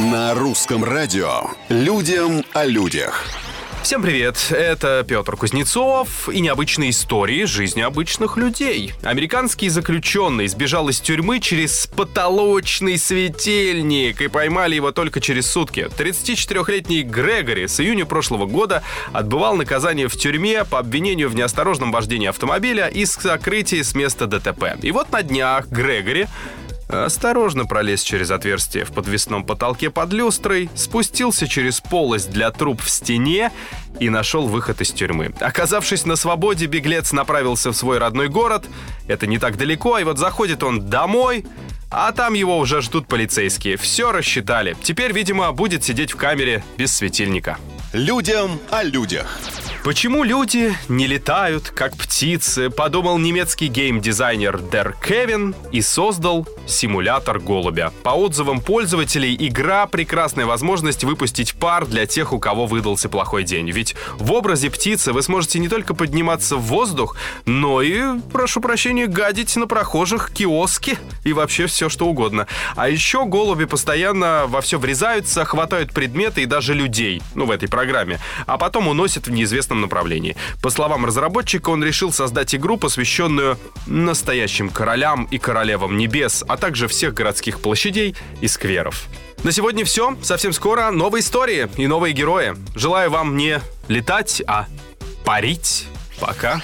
На русском радио «Людям о людях». Всем привет, это Петр Кузнецов и необычные истории жизни обычных людей. Американский заключенный сбежал из тюрьмы через потолочный светильник и поймали его только через сутки. 34-летний Грегори с июня прошлого года отбывал наказание в тюрьме по обвинению в неосторожном вождении автомобиля и сокрытии с места ДТП. И вот на днях Грегори осторожно пролез через отверстие в подвесном потолке под люстрой, спустился через полость для труб в стене и нашел выход из тюрьмы. Оказавшись на свободе, беглец направился в свой родной город. Это не так далеко, и вот заходит он домой, а там его уже ждут полицейские. Все рассчитали. Теперь, видимо, будет сидеть в камере без светильника. Людям о людях. Почему люди не летают, как птицы, подумал немецкий геймдизайнер Дер Кевин и создал симулятор голубя. По отзывам пользователей, игра — прекрасная возможность выпустить пар для тех, у кого выдался плохой день. Ведь в образе птицы вы сможете не только подниматься в воздух, но и, прошу прощения, гадить на прохожих, киоски и вообще все, что угодно. А еще голуби постоянно во все врезаются, хватают предметы и даже людей, ну, в этой программе, а потом уносят в неизвестном известном направлении. По словам разработчика, он решил создать игру, посвященную настоящим королям и королевам небес, а также всех городских площадей и скверов. На сегодня все. Совсем скоро новые истории и новые герои. Желаю вам не летать, а парить. Пока.